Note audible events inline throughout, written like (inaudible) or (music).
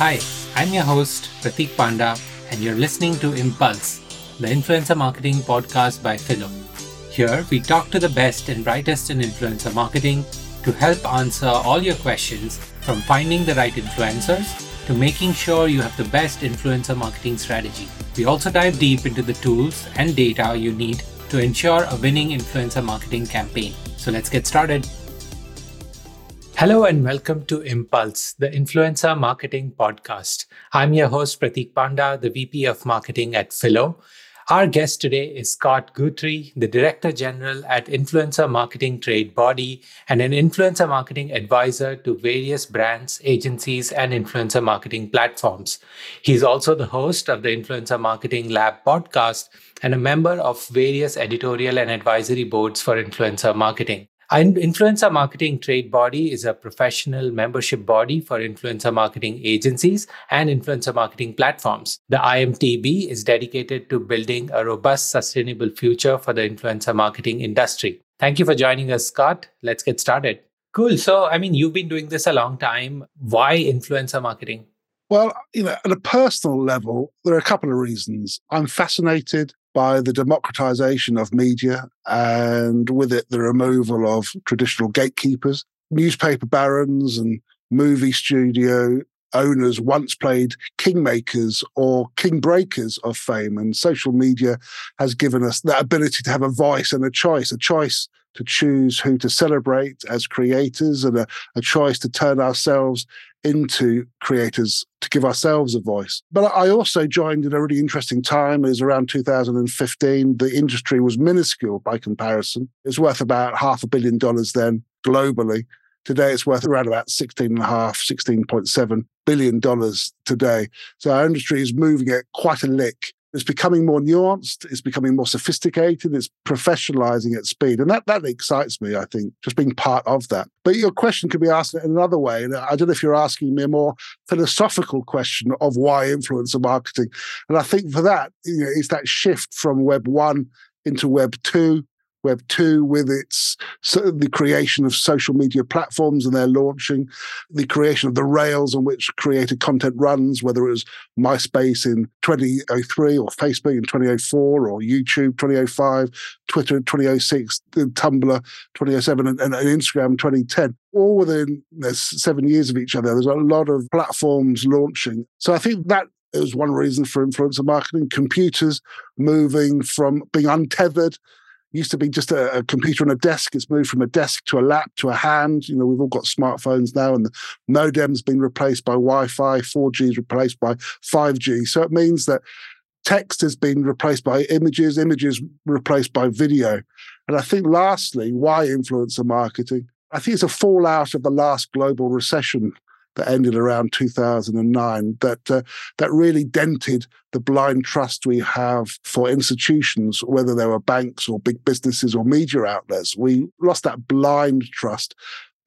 Hi, I'm your host, Prateek Panda, and you're listening to Impulse, the influencer marketing podcast by Phyllo. Here, we talk to the best and brightest in influencer marketing to help answer all your questions from finding the right influencers to making sure you have the best influencer marketing strategy. We also dive deep into the tools and data you need to ensure a winning influencer marketing campaign. So let's get started. Hello and welcome to Impulse, the influencer marketing podcast. I'm your host, Prateek Panda, the VP of Marketing at Phyllo. Our guest today is Scott Guthrie, the Director General at Influencer Marketing Trade Body and an influencer marketing advisor to various brands, agencies, and influencer marketing platforms. He's also the host of the Influencer Marketing Lab podcast and a member of various editorial and advisory boards for influencer marketing. Influencer marketing trade body is a professional membership body for influencer marketing agencies and influencer marketing platforms. The IMTB is dedicated to building a robust, sustainable future for the influencer marketing industry. Thank you for joining us, Scott. Let's get started. Cool. So, I mean, you've been doing this a long time. Why influencer marketing? Well, you know, at a personal level, there are a couple of reasons. I'm fascinated by the democratization of media and with it the removal of traditional gatekeepers. Newspaper barons and movie studio owners once played kingmakers or king breakers of fame, and social media has given us that ability to have a voice and a choice, a choice to choose who to celebrate as creators and a, a choice to turn ourselves into creators to give ourselves a voice. But I also joined at a really interesting time. It was around 2015. The industry was minuscule by comparison. It was worth about half a billion dollars then globally. Today it's worth around about 16 and a half, 16.7 billion dollars today. So our industry is moving at quite a lick. It's becoming more nuanced. It's becoming more sophisticated. It's professionalizing at speed. And that, that excites me, I think, just being part of that. But your question could be asked in another way. And I don't know if you're asking me a more philosophical question of why influencer marketing. And I think for that, you know, it's that shift from web one into web two Web 2 with its so the creation of social media platforms and their launching, the creation of the rails on which created content runs, whether it was MySpace in 2003 or Facebook in 2004 or YouTube 2005, Twitter 2006, Tumblr 2007 and, and, and Instagram 2010 all within seven years of each other. There's a lot of platforms launching. So I think that is one reason for influencer marketing. Computers moving from being untethered used to be just a, a, computer on a desk. It's moved from a desk to a lap to a hand. You know, we've all got smartphones now, and the modem's been replaced by Wi-Fi. 4G is replaced by 5G. So it means that text has been replaced by images, images replaced by video. And I think, lastly, why influencer marketing? I think it's a fallout of the last global recession that ended around 2009 that uh, that really dented the blind trust we have for institutions, whether they were banks or big businesses or media outlets. We lost that blind trust,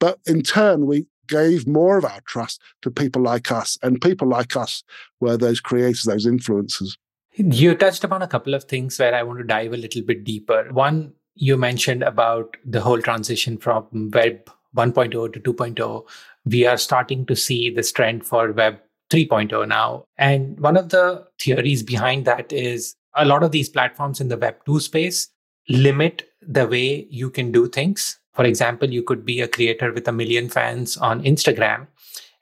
but in turn we gave more of our trust to people like us, and people like us were those creators, those influencers. You touched upon a couple of things where I want to dive a little bit deeper. One, you mentioned about the whole transition from web 1.0 to 2.0 we are starting to see this trend for Web 3.0 now. And one of the theories behind that is a lot of these platforms in the Web 2 space limit the way you can do things. For example, you could be a creator with a million fans on Instagram.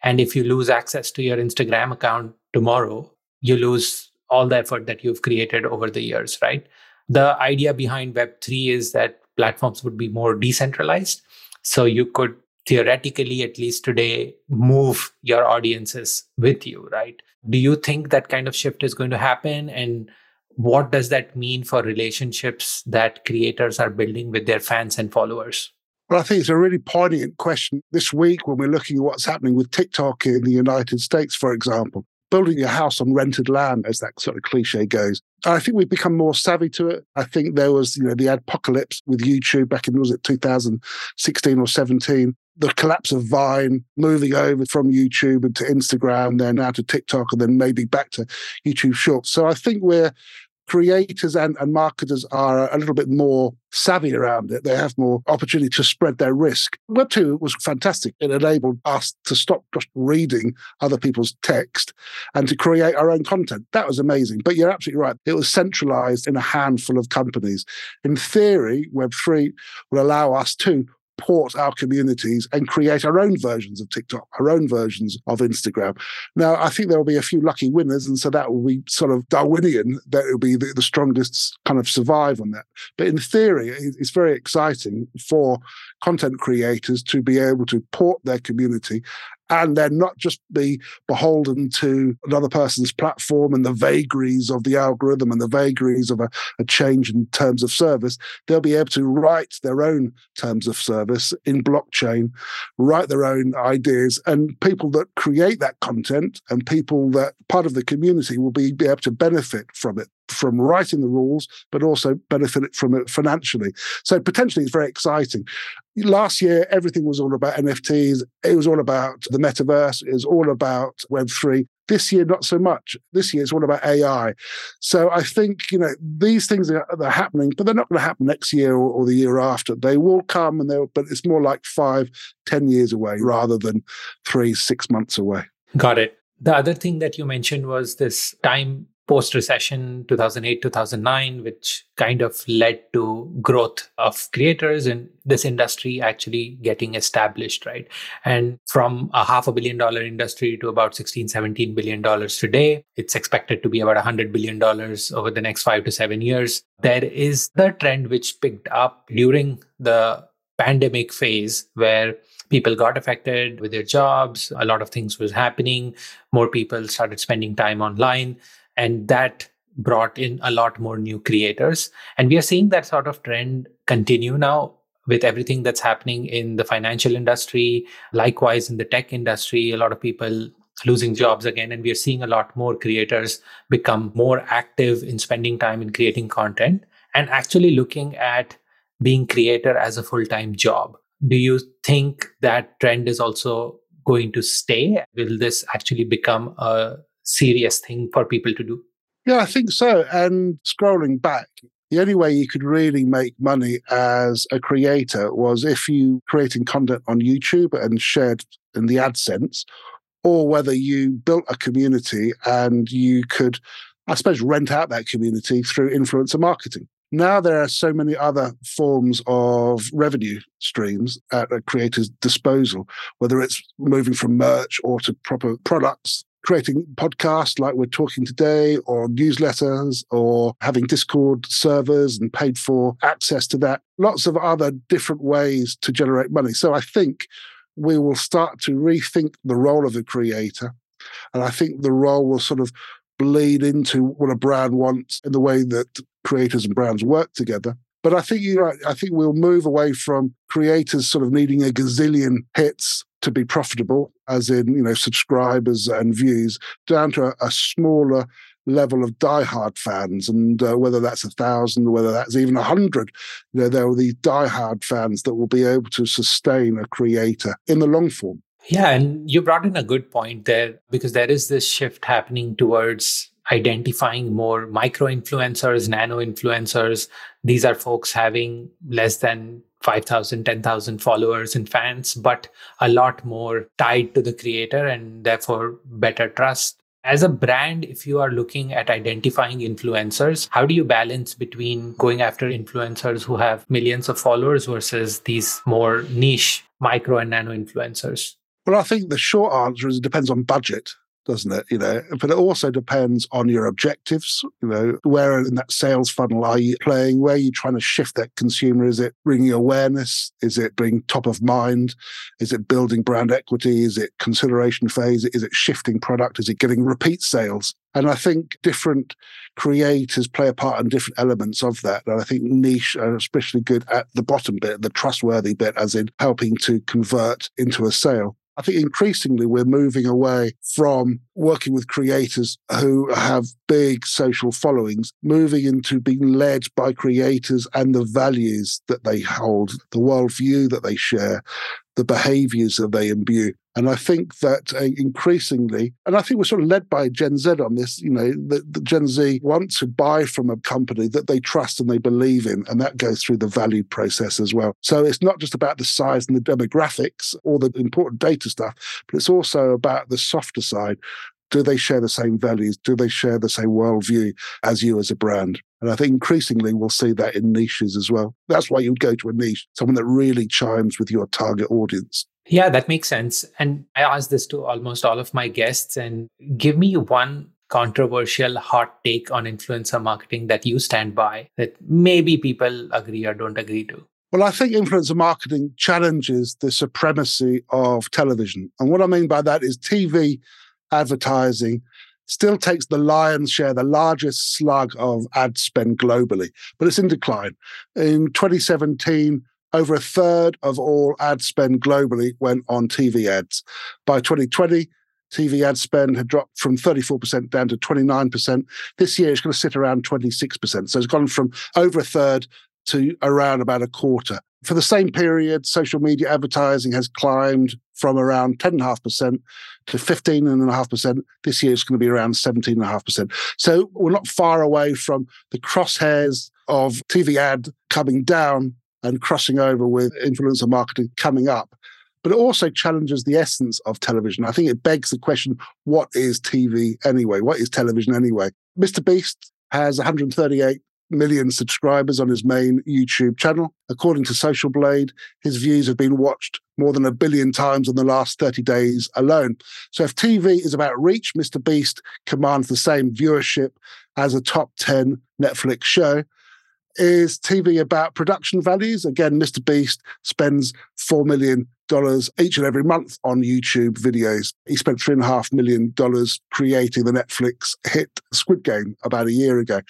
And if you lose access to your Instagram account tomorrow, you lose all the effort that you've created over the years, right? The idea behind Web3 is that platforms would be more decentralized. So you could theoretically, at least today, move your audiences with you, right? Do you think that kind of shift is going to happen? And what does that mean for relationships that creators are building with their fans and followers? Well, I think it's a really poignant question this week when we're looking at what's happening with TikTok in the United States, for example. Building your house on rented land, as that sort of cliche goes. I think we've become more savvy to it. I think there was, you know, the apocalypse with YouTube back in was it 2016 or 17, the collapse of Vine, moving over from YouTube into Instagram, then now to TikTok, and then maybe back to YouTube Shorts. So I think we're creators and, and marketers are a little bit more savvy around it. They have more opportunity to spread their risk. Web 2 was fantastic. It enabled us to stop just reading other people's text and to create our own content. That was amazing. But you're absolutely right. It was centralized in a handful of companies. In theory, Web 3 will allow us to port our communities and create our own versions of TikTok, our own versions of Instagram. Now, I think there will be a few lucky winners, and so that will be sort of Darwinian, that will be the, the strongest kind of survive on that. But in theory, it's very exciting for content creators to be able to port their community and then not just be beholden to another person's platform and the vagaries of the algorithm and the vagaries of a, a, change in terms of service. They'll be able to write their own terms of service in blockchain, write their own ideas, and people that create that content and people that part of the community will be, be able to benefit from it from writing the rules, but also benefit from it financially. So potentially it's very exciting. Last year, everything was all about NFTs. It was all about the metaverse. It was all about Web3. This year, not so much. This year, it's all about AI. So I think, you know, these things are, are happening, but they're not going to happen next year or, or, the year after. They will come, and they'll, but it's more like five, ten years away rather than three, six months away. Got it. The other thing that you mentioned was this time post recession 2008 2009 which kind of led to growth of creators in this industry actually getting established right? And from a half a billion dollar industry to about 16 17 billion dollars today it's expected to be about 100 billion dollars over the next 5 to 7 years. There is the trend which picked up during the pandemic phase where people got affected with their jobs a lot of things was happening more people started spending time online and that brought in a lot more new creators. And we are seeing that sort of trend continue now with everything that's happening in the financial industry. Likewise, in the tech industry, a lot of people losing jobs again. And we are seeing a lot more creators become more active in spending time in creating content and actually looking at being creator as a full-time job. Do you think that trend is also going to stay? Will this actually become a serious thing for people to do? Yeah, I think so. And scrolling back, the only way you could really make money as a creator was if you creating content on YouTube and shared in the AdSense, or whether you built a community and you could, I suppose, rent out that community through influencer marketing. Now there are so many other forms of revenue streams at a creator's disposal, whether it's moving from merch or to proper products creating podcasts like we're talking today, or newsletters, or having Discord servers and paid for access to that. Lots of other different ways to generate money. So I think we will start to rethink the role of the creator. And I think the role will sort of bleed into what a brand wants in the way that creators and brands work together. But I think you're right. I think we'll move away from creators sort of needing a gazillion hits to be profitable, as in, you know, subscribers and views, down to a, a smaller level of diehard fans. And uh, whether that's a thousand, whether that's even a hundred, you know, there are these diehard fans that will be able to sustain a creator in the long form. Yeah, and you brought in a good point there because there is this shift happening towards identifying more micro influencers, nano influencers. These are folks having less than 5,000, 10,000 followers and fans, but a lot more tied to the creator and therefore better trust. As a brand, if you are looking at identifying influencers, how do you balance between going after influencers who have millions of followers versus these more niche micro and nano influencers? Well, I think the short answer is it depends on budget doesn't it? You know, but it also depends on your objectives. You know, where in that sales funnel are you playing? Where are you trying to shift that consumer? Is it bringing awareness? Is it being top of mind? Is it building brand equity? Is it consideration phase? Is it shifting product? Is it getting repeat sales? And I think different creators play a part in different elements of that. And I think niche are especially good at the bottom bit, the trustworthy bit, as in helping to convert into a sale. I think increasingly we're moving away from working with creators who have big social followings, moving into being led by creators and the values that they hold, the worldview that they share, the behaviors that they imbue. And I think that uh, increasingly, and I think we're sort of led by Gen Z on this, you know, the, the Gen Z want to buy from a company that they trust and they believe in. And that goes through the value process as well. So it's not just about the size and the demographics or the important data stuff, but it's also about the softer side. Do they share the same values? Do they share the same worldview as you as a brand? And I think increasingly we'll see that in niches as well. That's why you'd go to a niche, someone that really chimes with your target audience. Yeah, that makes sense. And I ask this to almost all of my guests and give me one controversial hot take on influencer marketing that you stand by that maybe people agree or don't agree to. Well, I think influencer marketing challenges the supremacy of television. And what I mean by that is TV advertising still takes the lion's share, the largest slug of ad spend globally, but it's in decline. In 2017, over a third of all ad spend globally went on TV ads. By 2020, TV ad spend had dropped from 34% down to 29%. This year, it's going to sit around 26%. So it's gone from over a third to around about a quarter. For the same period, social media advertising has climbed from around 10.5% to 15.5%. This year, it's going to be around 17.5%. So we're not far away from the crosshairs of TV ad coming down and crossing over with influencer marketing coming up. But it also challenges the essence of television. I think it begs the question what is TV anyway? What is television anyway? Mr. Beast has 138 million subscribers on his main YouTube channel. According to Social Blade, his views have been watched more than a billion times in the last 30 days alone. So if TV is about reach, Mr. Beast commands the same viewership as a top 10 Netflix show. Is TV about production values? Again, Mr. Beast spends $4 million each and every month on YouTube videos. He spent $3.5 million creating the Netflix hit Squid Game about a year ago.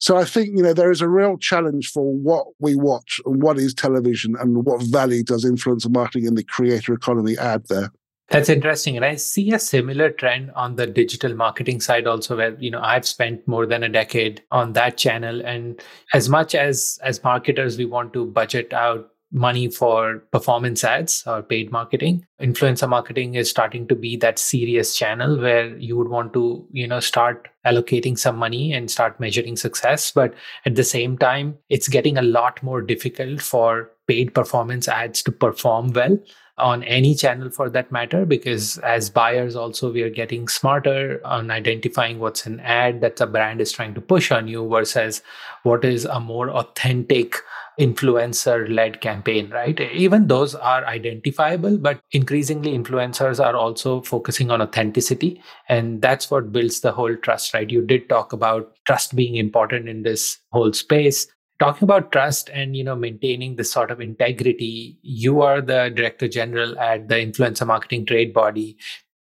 So I think, you know, there is a real challenge for what we watch and what is television and what value does influencer marketing and the creator economy add there. That's interesting. And I see a similar trend on the digital marketing side also where, you know, I've spent more than a decade on that channel. And as much as as marketers, we want to budget out money for performance ads or paid marketing influencer marketing is starting to be that serious channel where you would want to you know start allocating some money and start measuring success but at the same time it's getting a lot more difficult for paid performance ads to perform well on any channel for that matter because as buyers also we are getting smarter on identifying what's an ad that a brand is trying to push on you versus what is a more authentic influencer led campaign, right? Even those are identifiable, but increasingly influencers are also focusing on authenticity. And that's what builds the whole trust, right? You did talk about trust being important in this whole space. Talking about trust and you know maintaining this sort of integrity, you are the director general at the influencer marketing trade body.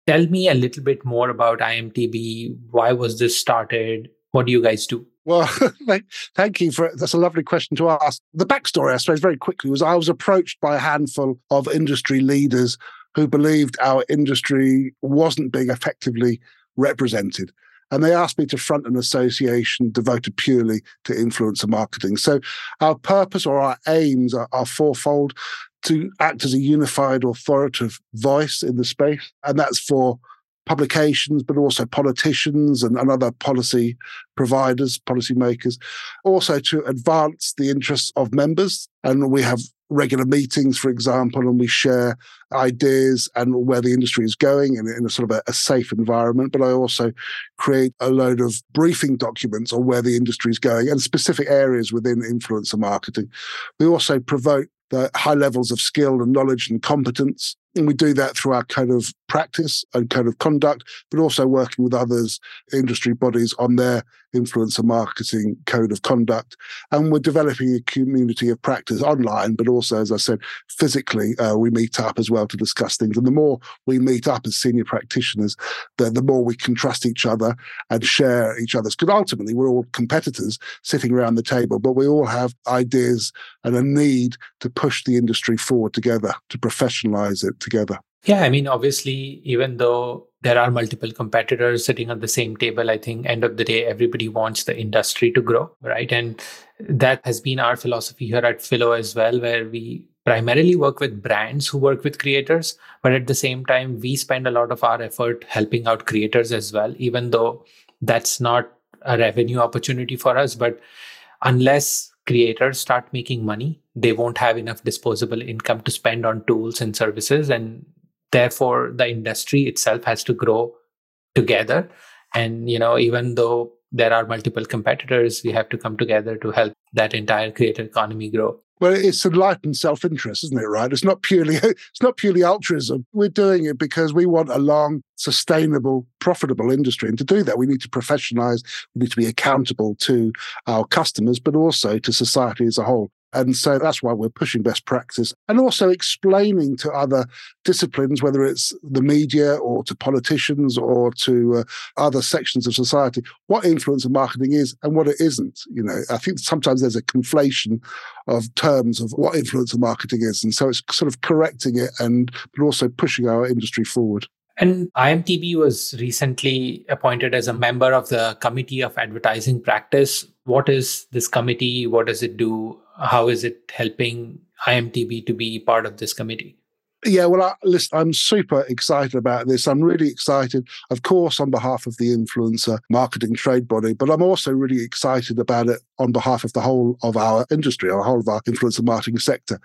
Tell me a little bit more about IMTB. Why was this started? What do you guys do? Well, (laughs) thank you for that's a lovely question to ask. The backstory, I suppose, very quickly was I was approached by a handful of industry leaders who believed our industry wasn't being effectively represented. And they asked me to front an association devoted purely to influencer marketing. So, our purpose or our aims are, are fourfold to act as a unified authoritative voice in the space. And that's for publications, but also politicians and, and other policy providers, policymakers, also to advance the interests of members. And we have regular meetings, for example, and we share ideas and where the industry is going in, in a sort of a, a, safe environment. But I also create a load of briefing documents on where the industry is going and specific areas within influencer marketing. We also promote the high levels of skill and knowledge and competence. And we do that through our code of practice and code of conduct, but also working with others, industry bodies on their influencer marketing code of conduct. And we're developing a community of practice online, but also, as I said, physically, uh, we meet up as well to discuss things. And the more we meet up as senior practitioners, the, the more we can trust each other and share each other's. Because ultimately, we're all competitors sitting around the table, but we all have ideas and a need to push the industry forward together, to professionalize it together. Yeah, I mean, obviously, even though there are multiple competitors sitting on the same table, I think end of the day, everybody wants the industry to grow, right? And that has been our philosophy here at Phyllo as well, where we primarily work with brands who work with creators, but at the same time, we spend a lot of our effort helping out creators as well, even though that's not a revenue opportunity for us. But unless creators start making money, they won't have enough disposable income to spend on tools and services. And therefore, the industry itself has to grow together. And, you know, even though there are multiple competitors, we have to come together to help that entire creator economy grow. Well, it's enlightened self-interest, isn't it? Right? It's not purely (laughs) it's not purely altruism. We're doing it because we want a long, sustainable, profitable industry, and to do that, we need to professionalize. We need to be accountable to our customers, but also to society as a whole. And so that's why we're pushing best practice and also explaining to other disciplines, whether it's the media or to politicians or to uh, other sections of society, what influencer marketing is and what it isn't. You know, I think sometimes there's a conflation of terms of what influencer marketing is. And so it's sort of correcting it and but also pushing our industry forward. And IMTB was recently appointed as a member of the Committee of Advertising Practice. What is this committee? What does it do? How is it helping IMTB to be part of this committee? Yeah, well, I, listen, I'm super excited about this. I'm really excited, of course, on behalf of the influencer marketing trade body, but I'm also really excited about it on behalf of the whole of our industry, our whole of our influencer marketing sector.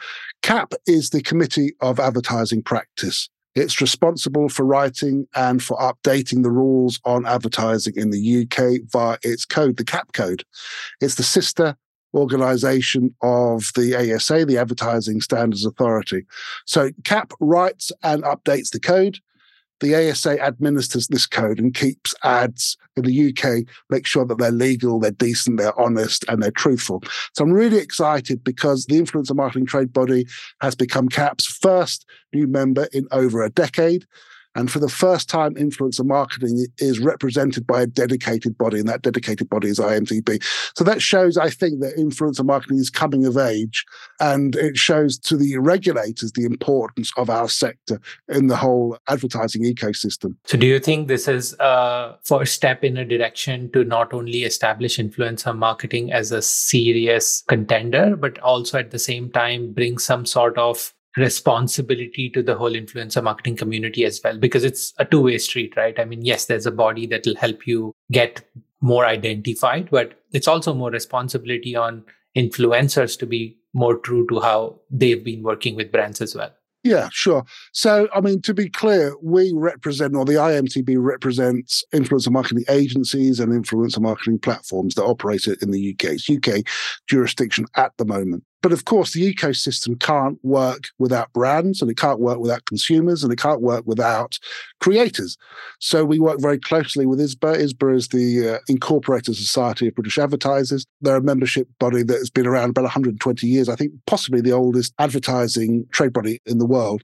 CAP is the Committee of Advertising Practice. It's responsible for writing and for updating the rules on advertising in the UK via its code, the CAP code. It's the sister organization of the ASA, the Advertising Standards Authority. So CAP writes and updates the code the ASA administers this code and keeps ads in the UK, make sure that they're legal, they're decent, they're honest, and they're truthful. So I'm really excited because the Influencer Marketing Trade Body has become CAP's first new member in over a decade. And for the first time, influencer marketing is represented by a dedicated body, and that dedicated body is IMTB. So that shows, I think, that influencer marketing is coming of age, and it shows to the regulators the importance of our sector in the whole advertising ecosystem. So, do you think this is a first step in a direction to not only establish influencer marketing as a serious contender, but also at the same time bring some sort of responsibility to the whole influencer marketing community as well because it's a two-way street right i mean yes there's a body that will help you get more identified but it's also more responsibility on influencers to be more true to how they've been working with brands as well yeah, sure. So, I mean, to be clear, we represent, or the IMTB represents influencer marketing agencies and influencer marketing platforms that operate in the UK. It's UK jurisdiction at the moment. But of course, the ecosystem can't work without brands and it can't work without consumers and it can't work without creators. So we work very closely with ISBA. ISBA is the uh, Incorporated Society of British Advertisers. They're a membership body that has been around about 120 years, I think possibly the oldest advertising trade body in the world.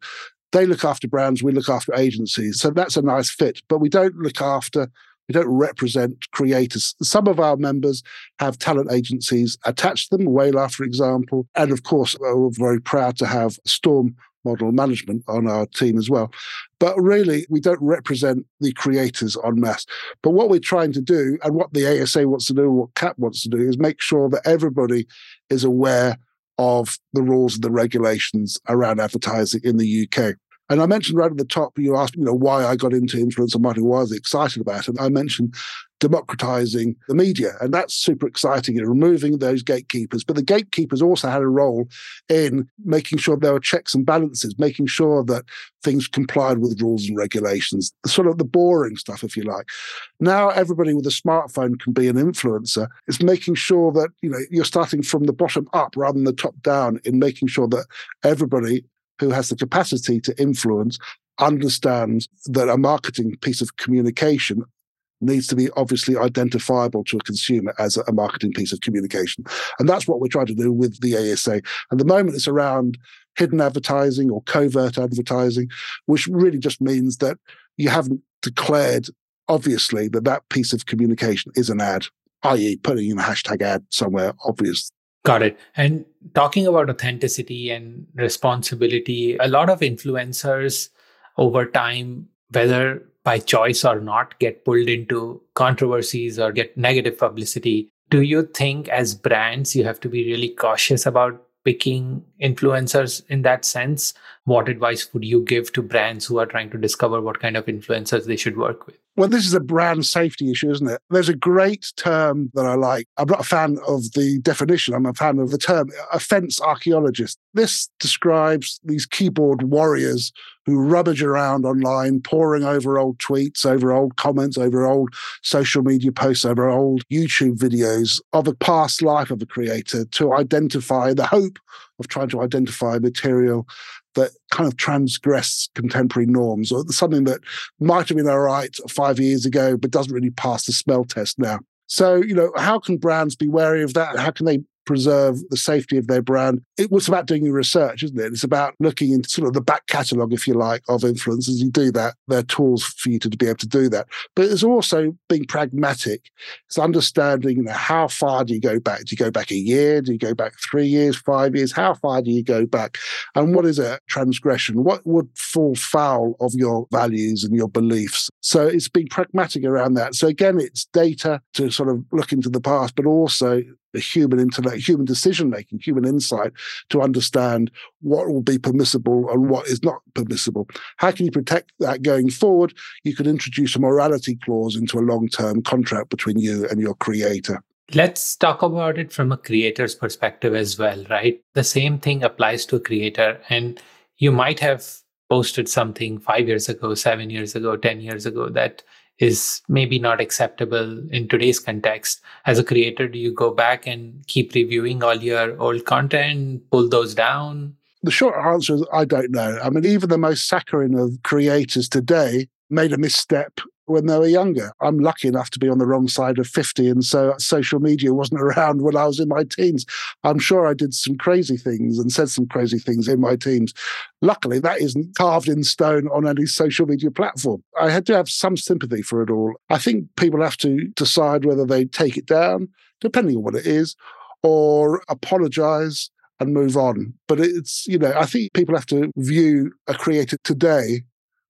They look after brands, we look after agencies. So that's a nice fit. But we don't look after we don't represent creators. Some of our members have talent agencies attached to them, Whalar, for example. And of course, we're very proud to have Storm model management on our team as well. But really, we don't represent the creators en masse. But what we're trying to do, and what the ASA wants to do, and what CAP wants to do, is make sure that everybody is aware of the rules and the regulations around advertising in the UK. And I mentioned right at the top, you asked, you know, why I got into influencer marketing, why I was excited about it. I mentioned democratizing the media, and that's super exciting and removing those gatekeepers. But the gatekeepers also had a role in making sure there were checks and balances, making sure that things complied with rules and regulations, sort of the boring stuff, if you like. Now everybody with a smartphone can be an influencer. It's making sure that you know you're starting from the bottom up rather than the top down in making sure that everybody who has the capacity to influence understands that a marketing piece of communication needs to be obviously identifiable to a consumer as a marketing piece of communication. And that's what we're trying to do with the ASA. At the moment, it's around hidden advertising or covert advertising, which really just means that you haven't declared, obviously, that that piece of communication is an ad, i.e., putting in a hashtag ad somewhere obvious Got it. And talking about authenticity and responsibility, a lot of influencers over time, whether by choice or not, get pulled into controversies or get negative publicity. Do you think, as brands, you have to be really cautious about picking influencers in that sense? What advice would you give to brands who are trying to discover what kind of influencers they should work with? Well, this is a brand safety issue, isn't it? There's a great term that I like. I'm not a fan of the definition, I'm a fan of the term offense archaeologist. This describes these keyboard warriors who rummage around online, poring over old tweets, over old comments, over old social media posts, over old YouTube videos of a past life of a creator to identify the hope of trying to identify material that kind of transgress contemporary norms or something that might have been all right five years ago, but doesn't really pass the smell test now. So, you know, how can brands be wary of that? How can they preserve the safety of their brand. It was about doing your research, isn't it? It's about looking into sort of the back catalogue, if you like, of influencers. You do that, there are tools for you to be able to do that. But it's also being pragmatic. It's understanding you know, how far do you go back? Do you go back a year? Do you go back three years, five years? How far do you go back? And what is a transgression? What would fall foul of your values and your beliefs? So it's being pragmatic around that. So again, it's data to sort of look into the past, but also the human intellect, human decision making, human insight to understand what will be permissible and what is not permissible. How can you protect that going forward? You could introduce a morality clause into a long term contract between you and your creator. Let's talk about it from a creator's perspective as well, right? The same thing applies to a creator. And you might have posted something five years ago, seven years ago, 10 years ago that is maybe not acceptable in today's context. As a creator, do you go back and keep reviewing all your old content, pull those down? The short answer is I don't know. I mean, even the most saccharine of creators today made a misstep when they were younger. I'm lucky enough to be on the wrong side of 50. And so social media wasn't (laughs) around when I was in my teens. I'm sure I did some crazy things and said some crazy things in my teens. Luckily, that isn't carved in stone on any social media platform. I had to have some sympathy for it all. I think people have to decide whether they take it down, depending on what it is, or apologize and move on. But it's, you know, I think people have to view a creator today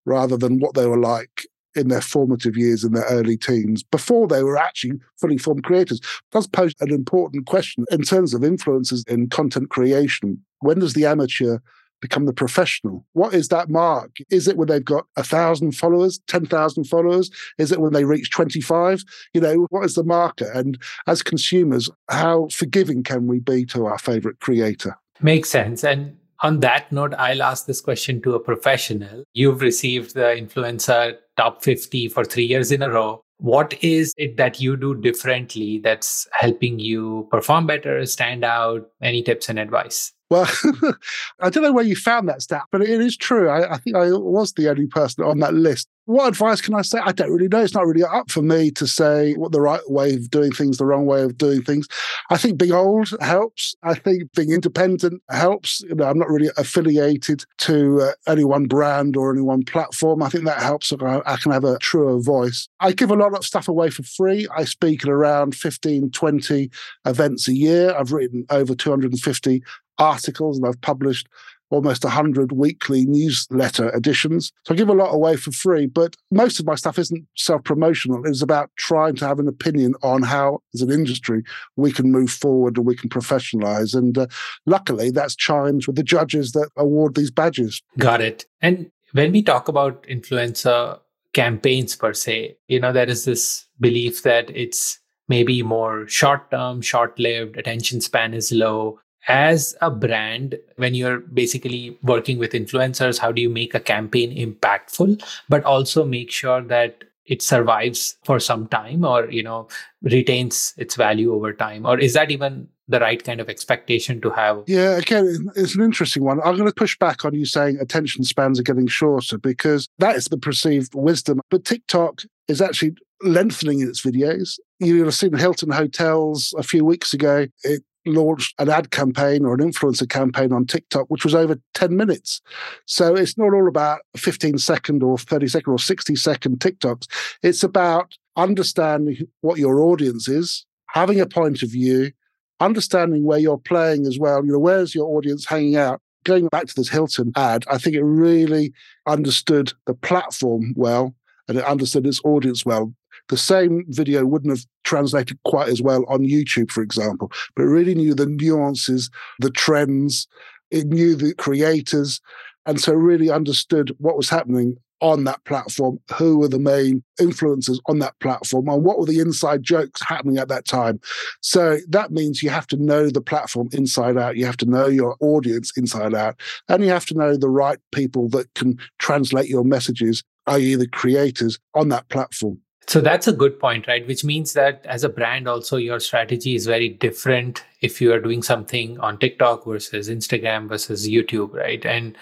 rather than what they were like in their formative years in their early teens before they were actually fully formed creators. Does pose an important question in terms of influences in content creation. When does the amateur become the professional? What is that mark? Is it when they've got a thousand followers 10,000 followers? Is it when they reach 25 you know what is the marker? And as consumers how forgiving can we be to our favorite creator? Makes sense. And on that note, I'll ask this question to a professional. You've received the influencer top 50 for three years in a row. What is it that you do differently that's helping you perform better, stand out? Any tips and advice? Well, (laughs) I don't know where you found that stat, but it is true. I, I, think I was the only person on that list. What advice can I say? I don't really know. It's not really up for me to say what the right way of doing things, the wrong way of doing things. I think being old helps. I think being independent helps. You know, I'm not really affiliated to uh, any one brand or any one platform. I think that helps. I, I can have a truer voice. I give a lot of stuff away for free. I speak at around 15, 20 events a year. I've written over 250 articles and I've published almost 100 weekly newsletter editions. So I give a lot away for free, but most of my stuff isn't self promotional. It's about trying to have an opinion on how, as an industry, we can move forward and we can professionalize. And uh, luckily, that's chimes with the judges that award these badges. Got it. And when we talk about influencer campaigns per se, you know, there is this belief that it's maybe more short term, short lived, attention span is low as a brand when you're basically working with influencers how do you make a campaign impactful but also make sure that it survives for some time or you know retains its value over time? Or is that even the right kind of expectation to have? Yeah again it's an interesting one. I'm going to push back on you saying attention spans are getting shorter because that is the perceived wisdom. But tiktok is actually lengthening its videos. You'll have seen hilton hotels a few weeks ago. It launched an ad campaign or an influencer campaign on TikTok, which was over 10 minutes. So it's not all about 15 second or 30 second or 60 second TikToks. It's about understanding what your audience is, having a point of view, understanding where you're playing as well. You know, where's your audience hanging out? Going back to this Hilton ad, I think it really understood the platform well and it understood its audience well the same video wouldn't have translated quite as well on YouTube, for example, but it really knew the nuances, the trends, it knew the creators, and so really understood what was happening on that platform, who were the main influencers on that platform, and what were the inside jokes happening at that time. So that means you have to know the platform inside out, you have to know your audience inside out, and you have to know the right people that can translate your messages, i.e., the creators on that platform. So that's a good point, right? Which means that as a brand, also your strategy is very different if you are doing something on TikTok versus Instagram versus YouTube, right? And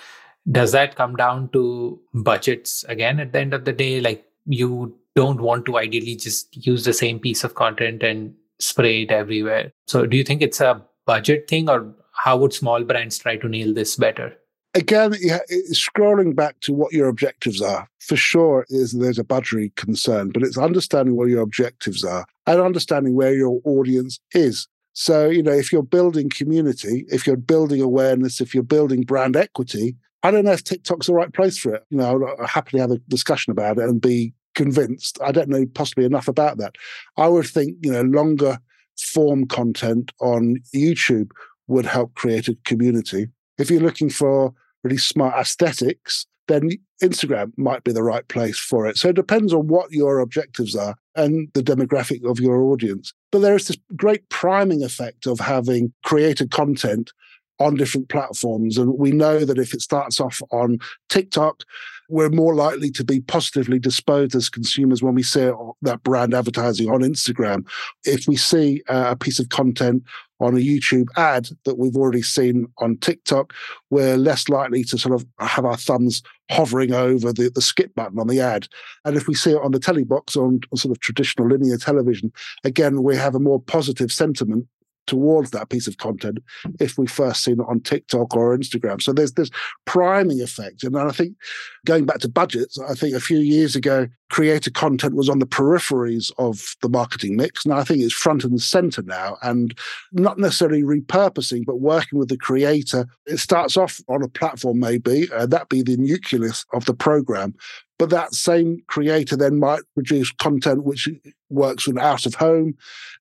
does that come down to budgets again at the end of the day like you don't want to ideally just use the same piece of content and spray it everywhere so do you think it's a budget thing or how would small brands try to nail this better again scrolling back to what your objectives are for sure is there's a budgetary concern but it's understanding what your objectives are and understanding where your audience is so you know if you're building community if you're building awareness if you're building brand equity I don't know if TikTok's the right place for it. You know, I'll happily have a discussion about it and be convinced. I don't know possibly enough about that. I would think, you know, longer form content on YouTube would help create a community. If you're looking for really smart aesthetics, then Instagram might be the right place for it. So it depends on what your objectives are and the demographic of your audience. But there is this great priming effect of having created content on different platforms. And we know that if it starts off on TikTok, we're more likely to be positively disposed as consumers when we see that brand advertising on Instagram. If we see uh, a piece of content on a YouTube ad that we've already seen on TikTok, we're less likely to sort of have our thumbs hovering over the, the skip button on the ad. And if we see it on the telly box on sort of traditional linear television, again, we have a more positive sentiment towards that piece of content if we first seen it on TikTok or Instagram. So there's this priming effect. And I think going back to budgets, I think a few years ago, creator content was on the peripheries of the marketing mix. Now I think it's front and center now and not necessarily repurposing, but working with the creator. It starts off on a platform, maybe, uh, that be the nucleus of the program. But that same creator then might produce content which works with out of home.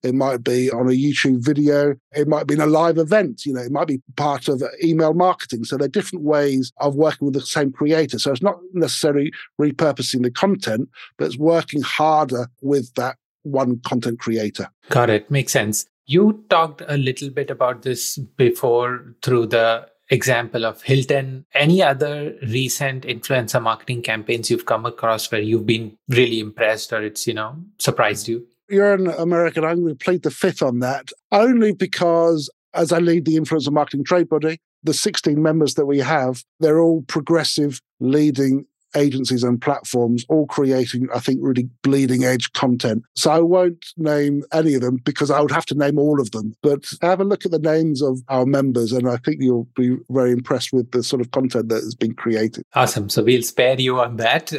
It might be on a YouTube video. It might be in a live event. You know, it might be part of email marketing. So there are different ways of working with the same creator. So it's not necessarily repurposing the content, but it's working harder with that one content creator. Got it. Makes sense. You talked a little bit about this before through the example of Hilton. Any other recent influencer marketing campaigns you've come across where you've been really impressed or it's, you know, surprised you? You're an American. I'm going to plead the fifth on that only because as I lead the influencer marketing trade body, the 16 members that we have, they're all progressive, leading agencies and platforms all creating, I think, really bleeding edge content. So I won't name any of them because I would have to name all of them. But have a look at the names of our members, and I think you'll be very impressed with the sort of content that has been created. Awesome. So we'll spare you on that.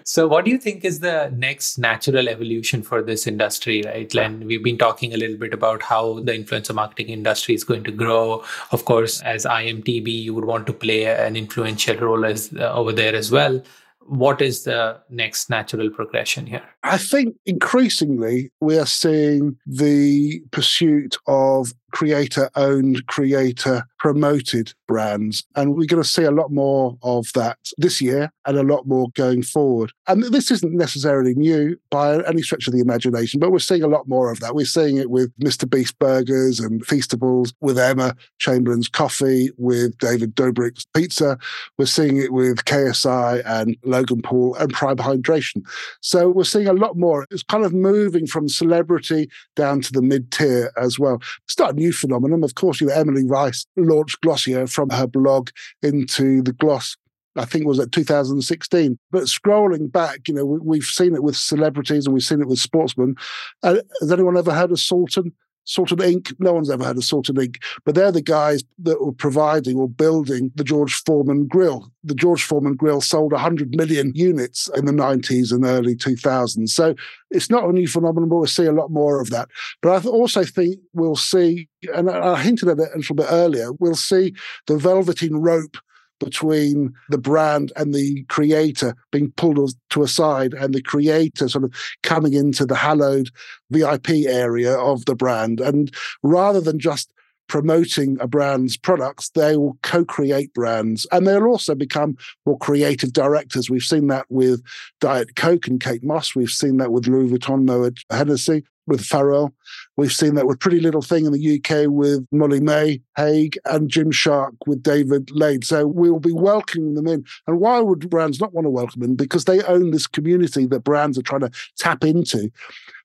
(laughs) so, what do you think is the next natural evolution for this industry, right, Len? We've been talking a little bit about how the influencer marketing industry is going to grow. Of course, as IMTB, you would want to play an influential role as uh, over there there as well. What is the next natural progression here? I think increasingly we are seeing the pursuit of creator owned, creator promoted brands. And we're going to see a lot more of that this year and a lot more going forward. And this isn't necessarily new by any stretch of the imagination, but we're seeing a lot more of that. We're seeing it with Mr. Beast Burgers and Feastables, with Emma Chamberlain's Coffee, with David Dobrik's Pizza. We're seeing it with KSI and Logan Paul and Prime Hydration. So we're seeing a lot more. It's kind of moving from celebrity down to the mid tier as well. It's not new phenomenon. Of course, you know, Emily Weiss launched Glossier from her blog into the Gloss I think was at 2016. But scrolling back, you know, we, have seen it with celebrities and we've seen it with sportsmen. Uh, has anyone ever heard of Salton? Salton Inc. No one's ever heard of Salton Inc. But they're the guys that were providing or building the George Foreman grill. The George Foreman grill sold 100 million units in the 90s and early 2000s. So it's not a new phenomenon, but we'll see a lot more of that. But I also think we'll see, and I hinted at it a little bit earlier, we'll see the velveteen rope between the brand and the creator being pulled to a side and the creator sort of coming into the hallowed VIP area of the brand. And rather than just promoting a brand's products, they will co create brands and they'll also become more creative directors. We've seen that with Diet Coke and Kate Moss. We've seen that with Louis Vuitton, Moët Hennessy, with Pharrell. We've seen that with Pretty Little Thing in the UK with Molly-Mae Hague and Gymshark with David Laid. So we'll be welcoming them in. And why would brands not want to welcome them? Because they own this community that brands are trying to tap into.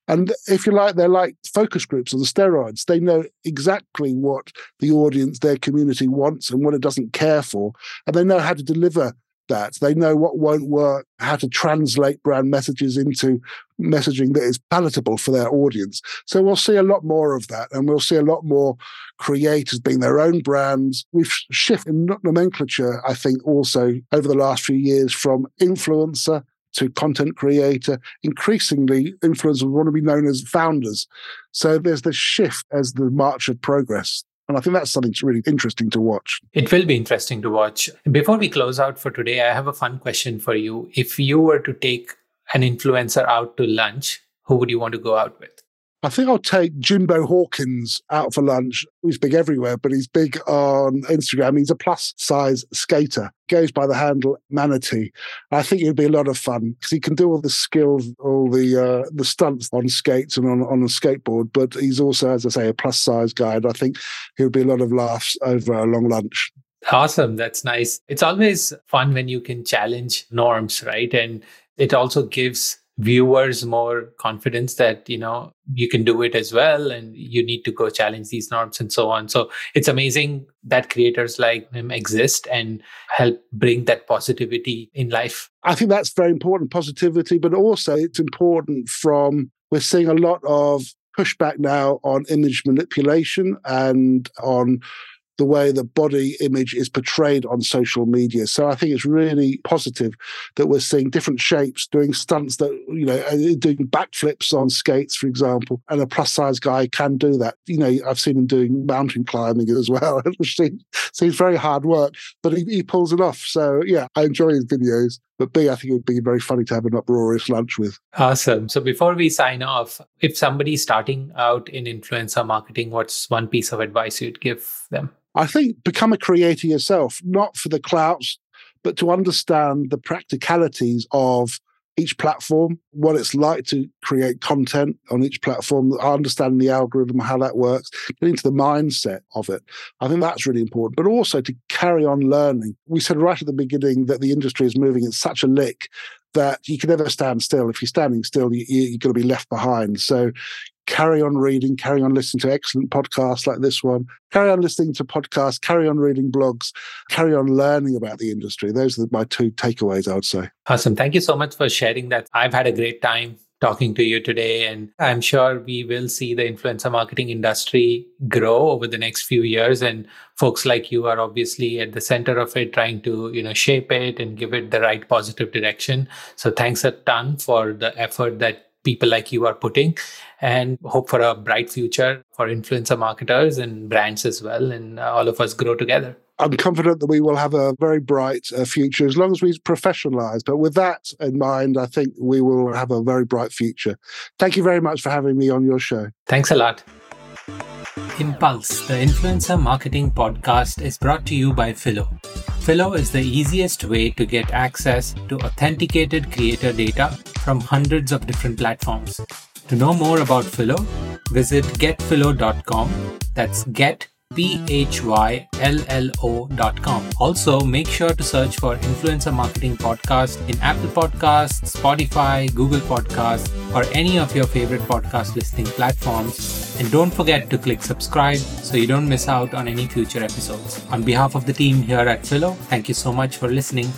And if you like, they're like focus groups or the steroids. They know exactly what the audience, their community wants and what it doesn't care for. And they know how to deliver that. They know what won't work, how to translate brand messages into messaging that is palatable for their audience. So we'll see a lot more of that. And we'll see a lot more creators being their own brands. We've shifted nomenclature, I think, also over the last few years from influencer to content creator. Increasingly, influencers want to be known as founders. So there's this shift as the march of progress. And I think that's something that's really interesting to watch. It will be interesting to watch. Before we close out for today, I have a fun question for you. If you were to take an influencer out to lunch, who would you want to go out with? I think I'll take Jimbo Hawkins out for lunch. He's big everywhere, but he's big on Instagram. He's a plus size skater, goes by the handle Manatee. I think it'd be a lot of fun because he can do all the skills, all the uh, the stunts on skates and on, on a skateboard. But he's also, as I say, a plus size guy. And I think he'll be a lot of laughs over a long lunch. Awesome. That's nice. It's always fun when you can challenge norms, right? And it also gives viewers more confidence that you know you can do it as well and you need to go challenge these norms and so on. So it's amazing that creators like him exist and help bring that positivity in life. I think that's very important positivity but also it's important from we're seeing a lot of pushback now on image manipulation and on the way the body image is portrayed on social media. So I think it's really positive that we're seeing different shapes doing stunts that, you know, uh, doing backflips on skates, for example. And a plus size guy can do that. You know, I've seen him doing mountain climbing as well, (laughs) which seems, seems very hard work, but he, he pulls it off. So yeah, I enjoy his videos. But B, I think it would be very funny to have an uproarious lunch with. Awesome. So before we sign off, if somebody's starting out in influencer marketing, what's one piece of advice you'd give them? I think become a creator yourself, not for the clouts, but to understand the practicalities of each platform, what it's like to create content on each platform, understanding the algorithm, how that works, getting into the mindset of it. I think that's really important, but also to carry on learning. We said right at the beginning that the industry is moving in such a lick that you can never stand still. If you're standing still, you, you're going to be left behind. So carry on reading, carry on listening to excellent podcasts like this one, carry on listening to podcasts, carry on reading blogs, carry on learning about the industry. Those are my two takeaways, I would say. Awesome. Thank you so much for sharing that. I've had a great time talking to you today. And I'm sure we will see the influencer marketing industry grow over the next few years. And folks like you are obviously at the center of it, trying to, you know, shape it and give it the right positive direction. So thanks a ton for the effort that people like you are putting and hope for a bright future for influencer marketers and brands as well and all of us grow together. I'm confident that we will have a very bright uh, future as long as we professionalize. But with that in mind i think we will have a very bright future. Thank you very much for having me on your show. Thanks a lot Impulse, the influencer marketing podcast, is brought to you by Phyllo. Phyllo is the easiest way to get access to authenticated creator data from hundreds of different platforms. To know more about Phyllo, visit getphyllo.com. That's get P-H-Y-L-L-O.com. Also, make sure to search for Influencer Marketing Podcast in Apple Podcasts, Spotify, Google Podcasts, or any of your favorite podcast listening platforms. And don't forget to click subscribe so you don't miss out on any future episodes. On behalf of the team here at Phyllo, thank you so much for listening.